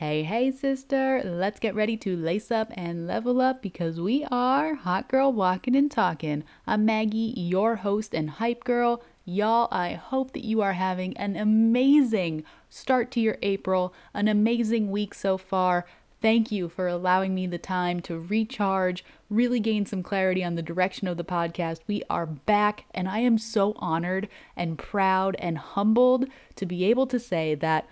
Hey, hey, sister, let's get ready to lace up and level up because we are Hot Girl Walking and Talking. I'm Maggie, your host and hype girl. Y'all, I hope that you are having an amazing start to your April, an amazing week so far. Thank you for allowing me the time to recharge, really gain some clarity on the direction of the podcast. We are back, and I am so honored and proud and humbled to be able to say that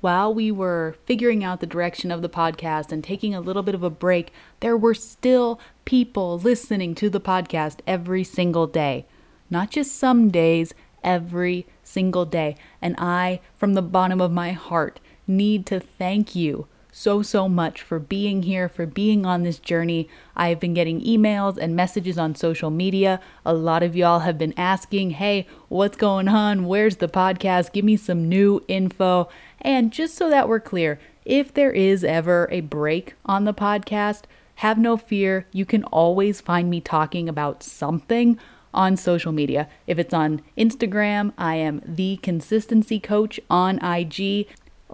while we were figuring out the direction of the podcast and taking a little bit of a break, there were still people listening to the podcast every single day. Not just some days, every single day. And I, from the bottom of my heart, need to thank you so, so much for being here, for being on this journey. I have been getting emails and messages on social media. A lot of y'all have been asking, hey, what's going on? Where's the podcast? Give me some new info. And just so that we're clear, if there is ever a break on the podcast, have no fear. You can always find me talking about something on social media. If it's on Instagram, I am the consistency coach on IG.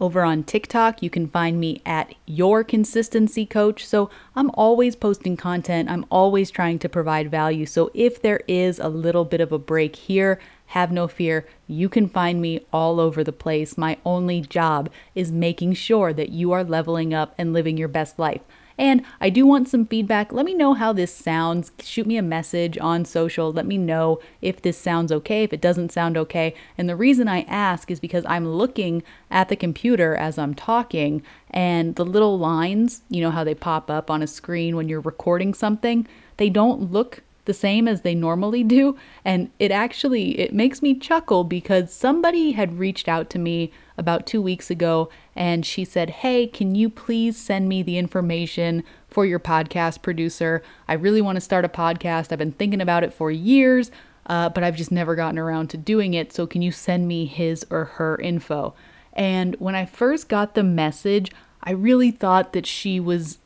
Over on TikTok, you can find me at Your Consistency Coach. So I'm always posting content, I'm always trying to provide value. So if there is a little bit of a break here, have no fear. You can find me all over the place. My only job is making sure that you are leveling up and living your best life. And I do want some feedback. Let me know how this sounds. Shoot me a message on social. Let me know if this sounds okay, if it doesn't sound okay. And the reason I ask is because I'm looking at the computer as I'm talking, and the little lines, you know how they pop up on a screen when you're recording something, they don't look the same as they normally do and it actually it makes me chuckle because somebody had reached out to me about 2 weeks ago and she said, "Hey, can you please send me the information for your podcast producer? I really want to start a podcast. I've been thinking about it for years, uh, but I've just never gotten around to doing it. So can you send me his or her info?" And when I first got the message, I really thought that she was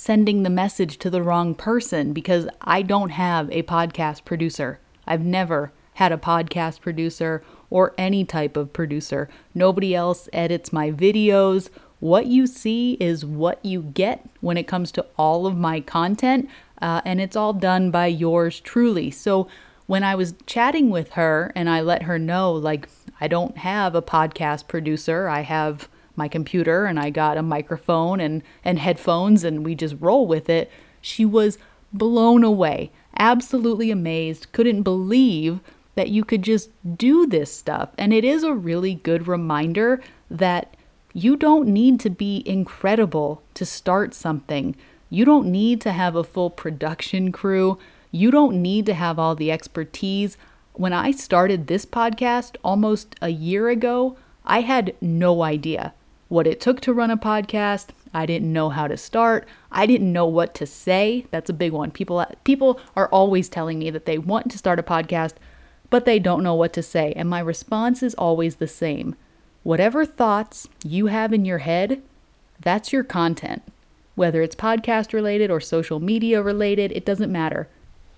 sending the message to the wrong person because I don't have a podcast producer. I've never had a podcast producer or any type of producer. Nobody else edits my videos. What you see is what you get when it comes to all of my content, uh, and it's all done by yours truly. So when I was chatting with her and I let her know, like, I don't have a podcast producer, I have my computer and I got a microphone and, and headphones and we just roll with it, she was blown away, absolutely amazed, couldn't believe that you could just do this stuff. And it is a really good reminder that you don't need to be incredible to start something. You don't need to have a full production crew. You don't need to have all the expertise. When I started this podcast almost a year ago, I had no idea what it took to run a podcast. I didn't know how to start. I didn't know what to say. That's a big one. People people are always telling me that they want to start a podcast, but they don't know what to say. And my response is always the same. Whatever thoughts you have in your head, that's your content. Whether it's podcast related or social media related, it doesn't matter.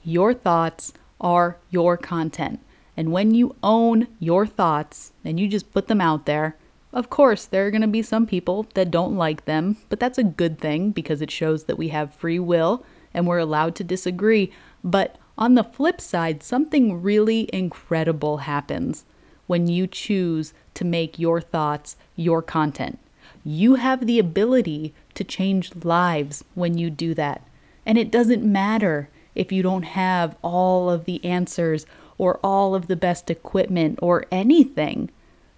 Your thoughts are your content. And when you own your thoughts and you just put them out there, of course, there are going to be some people that don't like them, but that's a good thing because it shows that we have free will and we're allowed to disagree. But on the flip side, something really incredible happens when you choose to make your thoughts your content. You have the ability to change lives when you do that. And it doesn't matter if you don't have all of the answers or all of the best equipment or anything.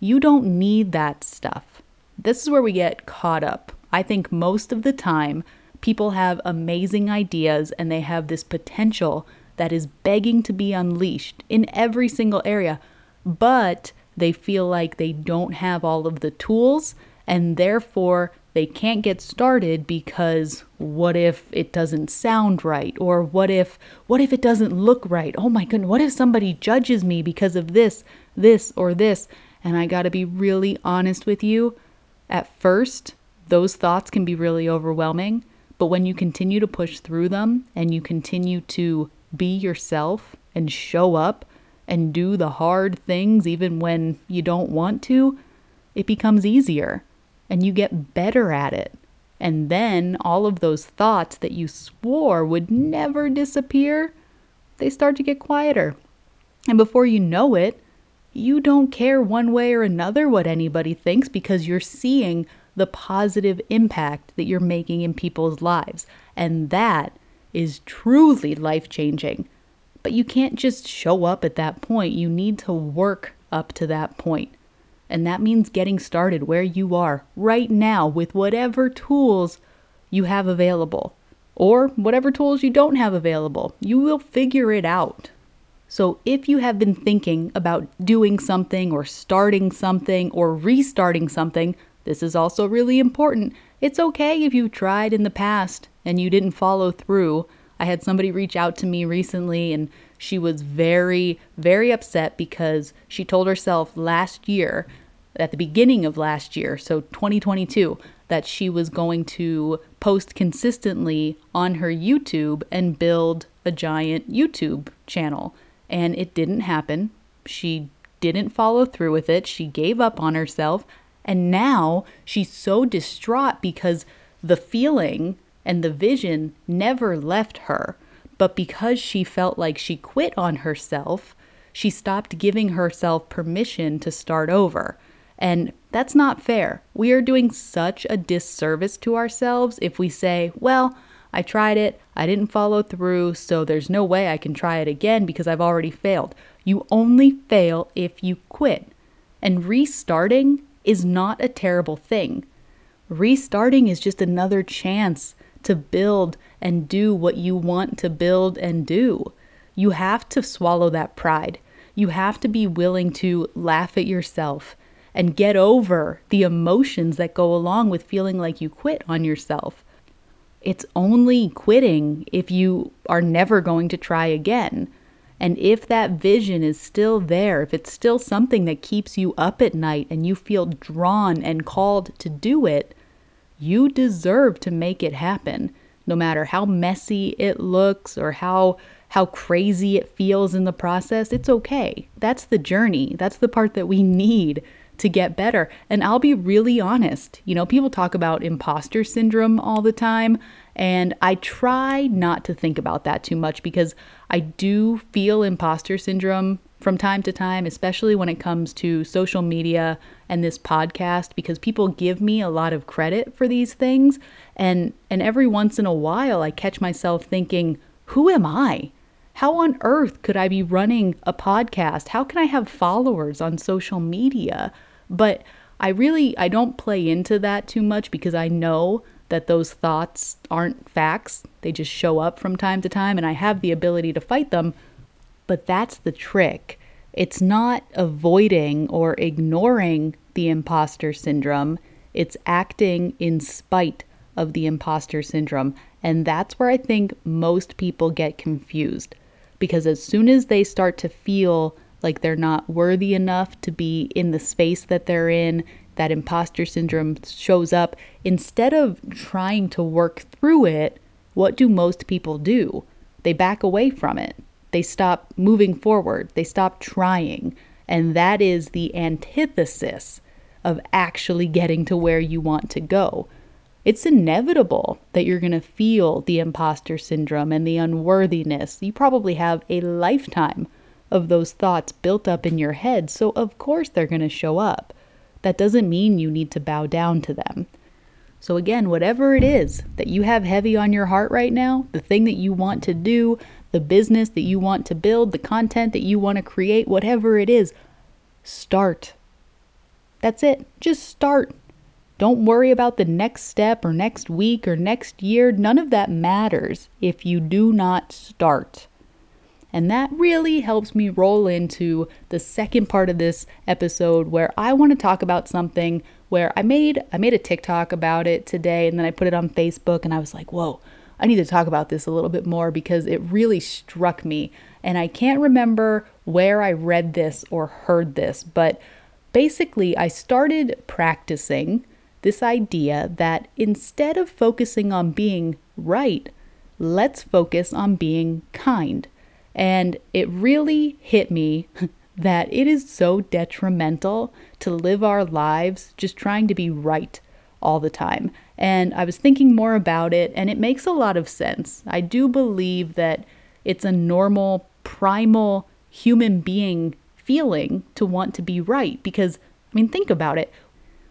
You don't need that stuff. This is where we get caught up. I think most of the time, people have amazing ideas and they have this potential that is begging to be unleashed in every single area, but they feel like they don't have all of the tools and therefore they can't get started because what if it doesn't sound right or what if what if it doesn't look right oh my goodness what if somebody judges me because of this this or this and I got to be really honest with you. At first, those thoughts can be really overwhelming, but when you continue to push through them and you continue to be yourself and show up and do the hard things even when you don't want to, it becomes easier. and you get better at it. And then all of those thoughts that you swore would never disappear, they start to get quieter. And before you know it, you don't care one way or another what anybody thinks because you're seeing the positive impact that you're making in people's lives. And that is truly life changing. But you can't just show up at that point. You need to work up to that point. And that means getting started where you are right now with whatever tools you have available or whatever tools you don't have available. You will figure it out. So, if you have been thinking about doing something or starting something or restarting something, this is also really important. It's okay if you tried in the past and you didn't follow through. I had somebody reach out to me recently and she was very, very upset because she told herself last year, at the beginning of last year, so 2022, that she was going to post consistently on her YouTube and build a giant YouTube channel. And it didn't happen. She didn't follow through with it. She gave up on herself. And now she's so distraught because the feeling and the vision never left her. But because she felt like she quit on herself, she stopped giving herself permission to start over. And that's not fair. We are doing such a disservice to ourselves if we say, well, I tried it, I didn't follow through, so there's no way I can try it again because I've already failed. You only fail if you quit. And restarting is not a terrible thing. Restarting is just another chance to build and do what you want to build and do. You have to swallow that pride. You have to be willing to laugh at yourself and get over the emotions that go along with feeling like you quit on yourself. It's only quitting if you are never going to try again. And if that vision is still there, if it's still something that keeps you up at night and you feel drawn and called to do it, you deserve to make it happen. No matter how messy it looks or how how crazy it feels in the process, it's okay. That's the journey. That's the part that we need to get better. And I'll be really honest. You know, people talk about imposter syndrome all the time, and I try not to think about that too much because I do feel imposter syndrome from time to time, especially when it comes to social media and this podcast because people give me a lot of credit for these things and and every once in a while I catch myself thinking, who am I? How on earth could I be running a podcast? How can I have followers on social media? But I really I don't play into that too much because I know that those thoughts aren't facts. They just show up from time to time and I have the ability to fight them. But that's the trick. It's not avoiding or ignoring the imposter syndrome, it's acting in spite of the imposter syndrome. And that's where I think most people get confused because as soon as they start to feel like they're not worthy enough to be in the space that they're in, that imposter syndrome shows up, instead of trying to work through it, what do most people do? They back away from it. They stop moving forward. They stop trying. And that is the antithesis of actually getting to where you want to go. It's inevitable that you're going to feel the imposter syndrome and the unworthiness. You probably have a lifetime of those thoughts built up in your head, so of course they're going to show up. That doesn't mean you need to bow down to them. So, again, whatever it is that you have heavy on your heart right now, the thing that you want to do, the business that you want to build, the content that you want to create, whatever it is, start. That's it. Just start. Don't worry about the next step or next week or next year. None of that matters if you do not start. And that really helps me roll into the second part of this episode where I want to talk about something where I made I made a TikTok about it today and then I put it on Facebook and I was like, "Whoa, I need to talk about this a little bit more because it really struck me." And I can't remember where I read this or heard this, but basically I started practicing this idea that instead of focusing on being right, let's focus on being kind. And it really hit me that it is so detrimental to live our lives just trying to be right all the time. And I was thinking more about it, and it makes a lot of sense. I do believe that it's a normal, primal human being feeling to want to be right because, I mean, think about it.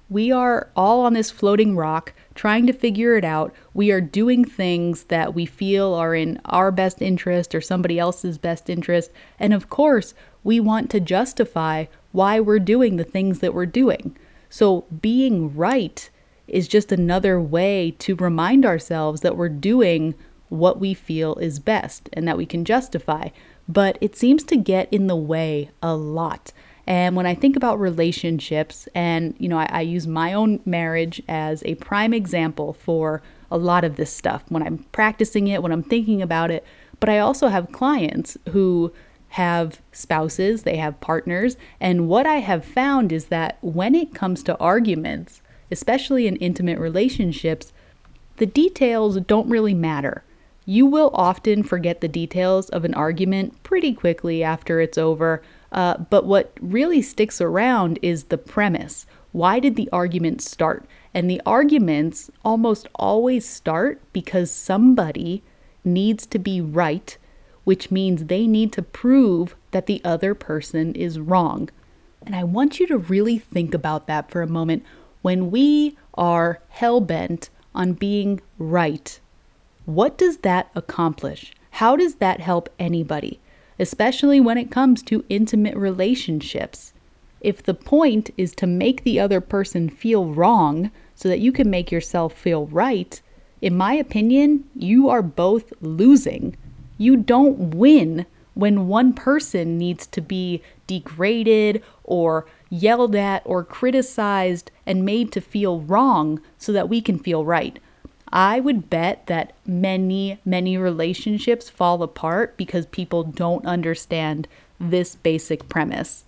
We are all on this floating rock trying to figure it out. We are doing things that we feel are in our best interest or somebody else's best interest. And of course, we want to justify why we're doing the things that we're doing. So, being right is just another way to remind ourselves that we're doing what we feel is best and that we can justify. But it seems to get in the way a lot. And when I think about relationships, and you know, I, I, use my own marriage as a prime example for a lot of this stuff when I'm practicing it, when I'm thinking about it. But I also have clients who have spouses, they have partners. And what I have found is that when it comes to arguments, especially in intimate relationships, the details don't really matter. You will often forget the details of an argument pretty quickly after it's over uh, but what really sticks around is the premise. Why did the argument start? And the arguments almost always start because somebody needs to be right, which means they need to prove that the other person is wrong. And I want you to really think about that for a moment. When we are hell bent on being right, what does that accomplish? How does that help anybody? Especially when it comes to intimate relationships. If the point is to make the other person feel wrong so that you can make yourself feel right, in my opinion, you are both losing. You don't win when one person needs to be degraded or yelled at or criticized and made to feel wrong so that we can feel right. I would bet that many, many relationships fall apart because people don't understand this basic premise.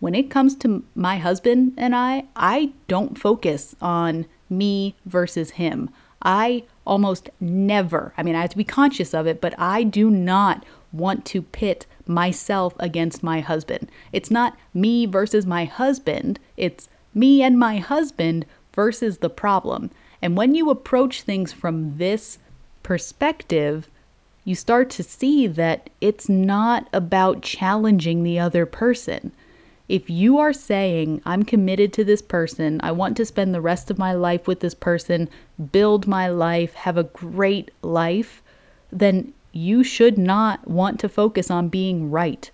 When it comes to my husband and I, I don't focus on me versus him. I almost never, I mean, I have to be conscious of it, but I do not want to pit myself against my husband. It's not me versus my husband, it's me and my husband versus the problem. And when you approach things from this perspective, you start to see that it's not about challenging the other person. If you are saying, I'm committed to this person, I want to spend the rest of my life with this person, build my life, have a great life, then you should not want to focus on being right.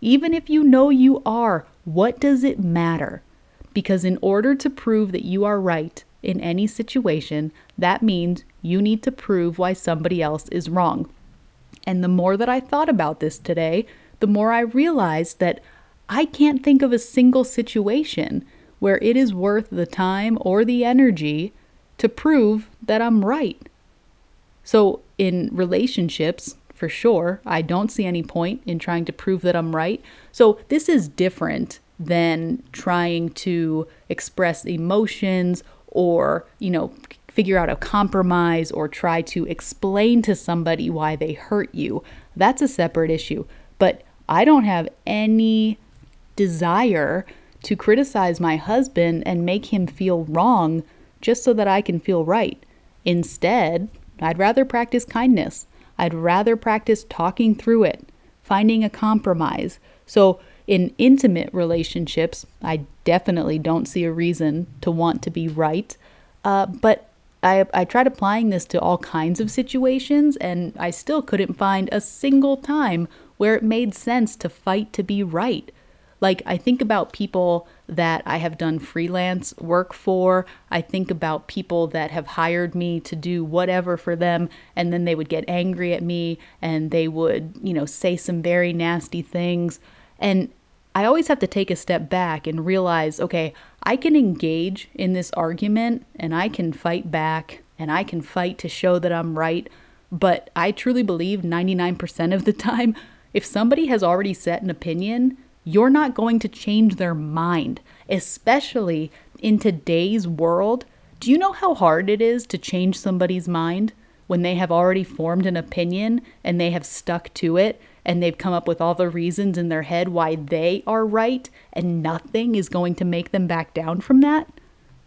Even if you know you are, what does it matter? Because in order to prove that you are right, in any situation, that means you need to prove why somebody else is wrong. And the more that I thought about this today, the more I realized that I can't think of a single situation where it is worth the time or the energy to prove that I'm right. So, in relationships, for sure, I don't see any point in trying to prove that I'm right. So, this is different than trying to express emotions or, you know, figure out a compromise or try to explain to somebody why they hurt you. That's a separate issue. But I don't have any desire to criticize my husband and make him feel wrong just so that I can feel right. Instead, I'd rather practice kindness. I'd rather practice talking through it, finding a compromise. So in intimate relationships, I definitely don't see a reason to want to be right. Uh, but I, I tried applying this to all kinds of situations, and I still couldn't find a single time where it made sense to fight to be right. Like, I think about people that I have done freelance work for. I think about people that have hired me to do whatever for them, and then they would get angry at me and they would, you know, say some very nasty things. And I always have to take a step back and realize okay, I can engage in this argument and I can fight back and I can fight to show that I'm right. But I truly believe 99% of the time, if somebody has already set an opinion, you're not going to change their mind, especially in today's world. Do you know how hard it is to change somebody's mind when they have already formed an opinion and they have stuck to it? and they've come up with all the reasons in their head why they are right and nothing is going to make them back down from that?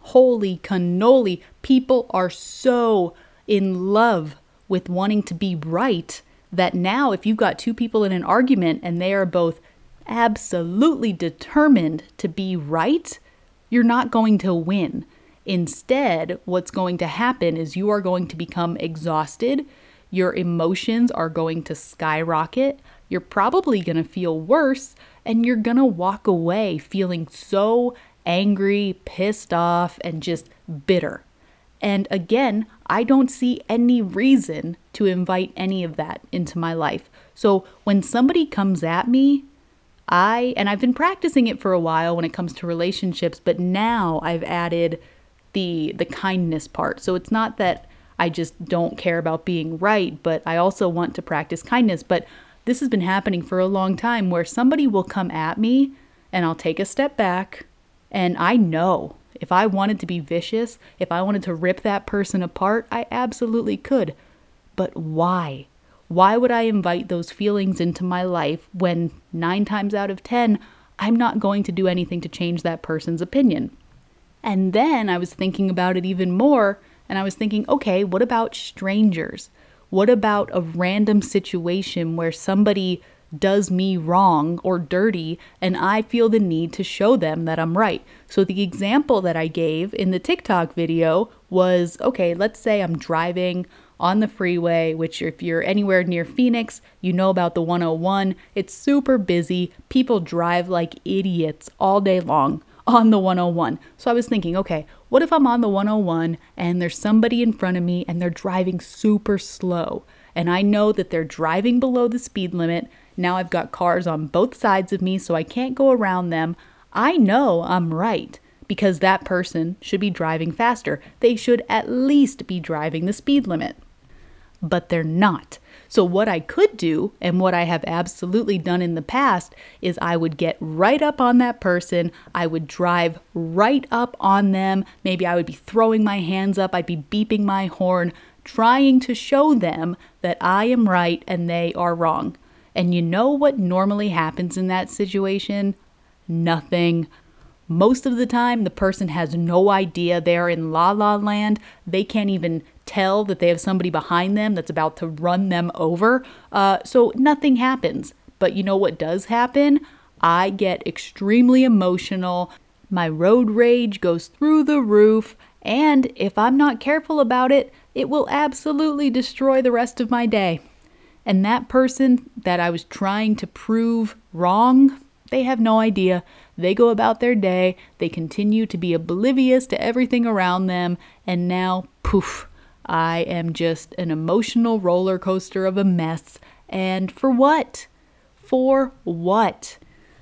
holy cannoli, people are so in love with wanting to be right that now, if you've got two people in an argument and they are both absolutely determined to be right, you're not going to win. Instead, what's going to happen is you are going to become exhausted. Your emotions are going to skyrocket. You're probably going to feel worse, and you're going to walk away feeling so angry, pissed off, and just bitter. And again, I don't see any reason to invite any of that into my life. So when somebody comes at me, I, and I've been practicing it for a while when it comes to relationships, but now I've added the the kindness part. So it's not that I just don't care about being right, but I also want to practice kindness. But this has been happening for a long time where somebody will come at me and I'll take a step back and I know if I wanted to be vicious, if I wanted to rip that person apart, I absolutely could. But why? Why would I invite those feelings into my life when nine times out of 10, I'm not going to do anything to change that person's opinion? And then I was thinking about it even more, and I was thinking, okay, what about strangers? What about a random situation where somebody does me wrong or dirty, and I feel the need to show them that I'm right. So, the example that I gave in the TikTok video was okay, let's say I'm driving on the freeway, which, if you're anywhere near Phoenix, you know about the 101. It's super busy. People drive like idiots all day long on the 101. So I was thinking, okay, what if I'm on the 101 and there's somebody in front of me and they're driving super slow? And I know that they're driving below the speed limit now I've got cars on both sides of me, so I can't go around them. I know I'm right because that person should be driving faster. They should at least be driving the speed limit. But they're not. So, what I could do, and what I have absolutely done in the past, is I would get right up on that person. I would drive right up on them. Maybe I would be throwing my hands up. I'd be beeping my horn, trying to show them that I am right and they are wrong. And you know what normally happens in that situation? Nothing. Most of the time, the person has no idea they're in la la land. They can't even tell that they have somebody behind them that's about to run them over. Uh, so nothing happens. But you know what does happen? I get extremely emotional. My road rage goes through the roof. And if I'm not careful about it, it will absolutely destroy the rest of my day. And that person that I was trying to prove wrong, they have no idea. They go about their day, they continue to be oblivious to everything around them, and now, poof, I am just an emotional roller coaster of a mess. And for what? For what?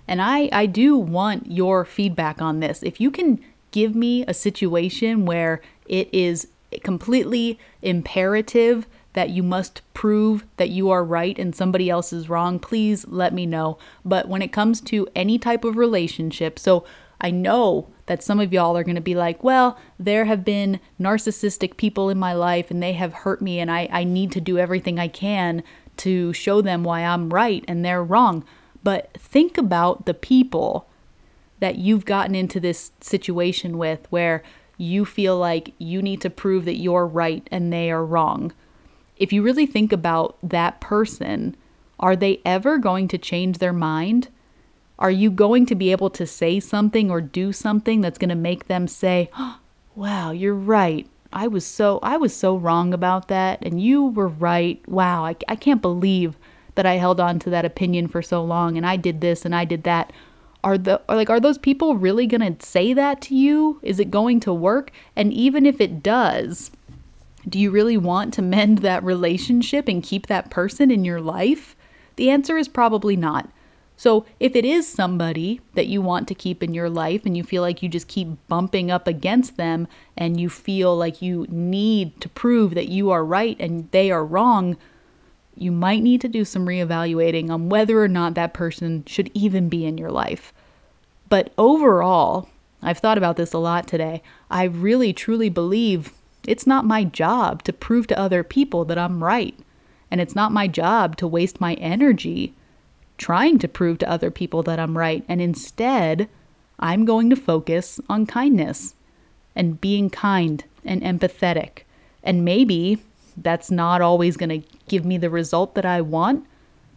And I, I do want your feedback on this. If you can give me a situation where it is completely imperative that you must prove that you are right and somebody else is wrong, please let me know. But when it comes to any type of relationship, so I know that some of y'all are going to be like, well, there have been narcissistic people in my life and they have hurt me, and I, I need to do everything I can to show them why I'm right and they're wrong. But think about the people that you've gotten into this situation with where you feel like you need to prove that you're right and they are wrong if you really think about that person, are they ever going to change their mind? Are you going to be able to say something or do something that's going to make them say, oh, "Wow, you're right. I was so I was so wrong about that and you were right. Wow, I, I can't believe that I held on to that opinion for so long and I did this and I did that." Are the are like are those people really going to say that to you? Is it going to work? And even if it does, do you really want to mend that relationship and keep that person in your life? The answer is probably not. So, if it is somebody that you want to keep in your life and you feel like you just keep bumping up against them and you feel like you need to prove that you are right and they are wrong, you might need to do some reevaluating on whether or not that person should even be in your life. But overall, I've thought about this a lot today. I really truly believe it's not my job to prove to other people that I'm right. And it's not my job to waste my energy trying to prove to other people that I'm right. And instead, I'm going to focus on kindness. and being kind and empathetic. And maybe that's not always going to give me the result that I want,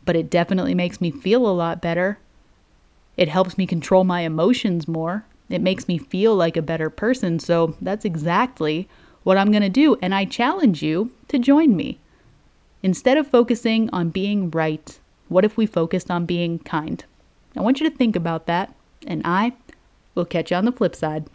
but it definitely makes me feel a lot better. It helps me control my emotions more. It makes me feel like a better person. So that's exactly what I'm going to do. And I challenge you to join me. Instead of focusing on being right, what if we focused on being kind? I want you to think about that, and I will catch you on the flip side.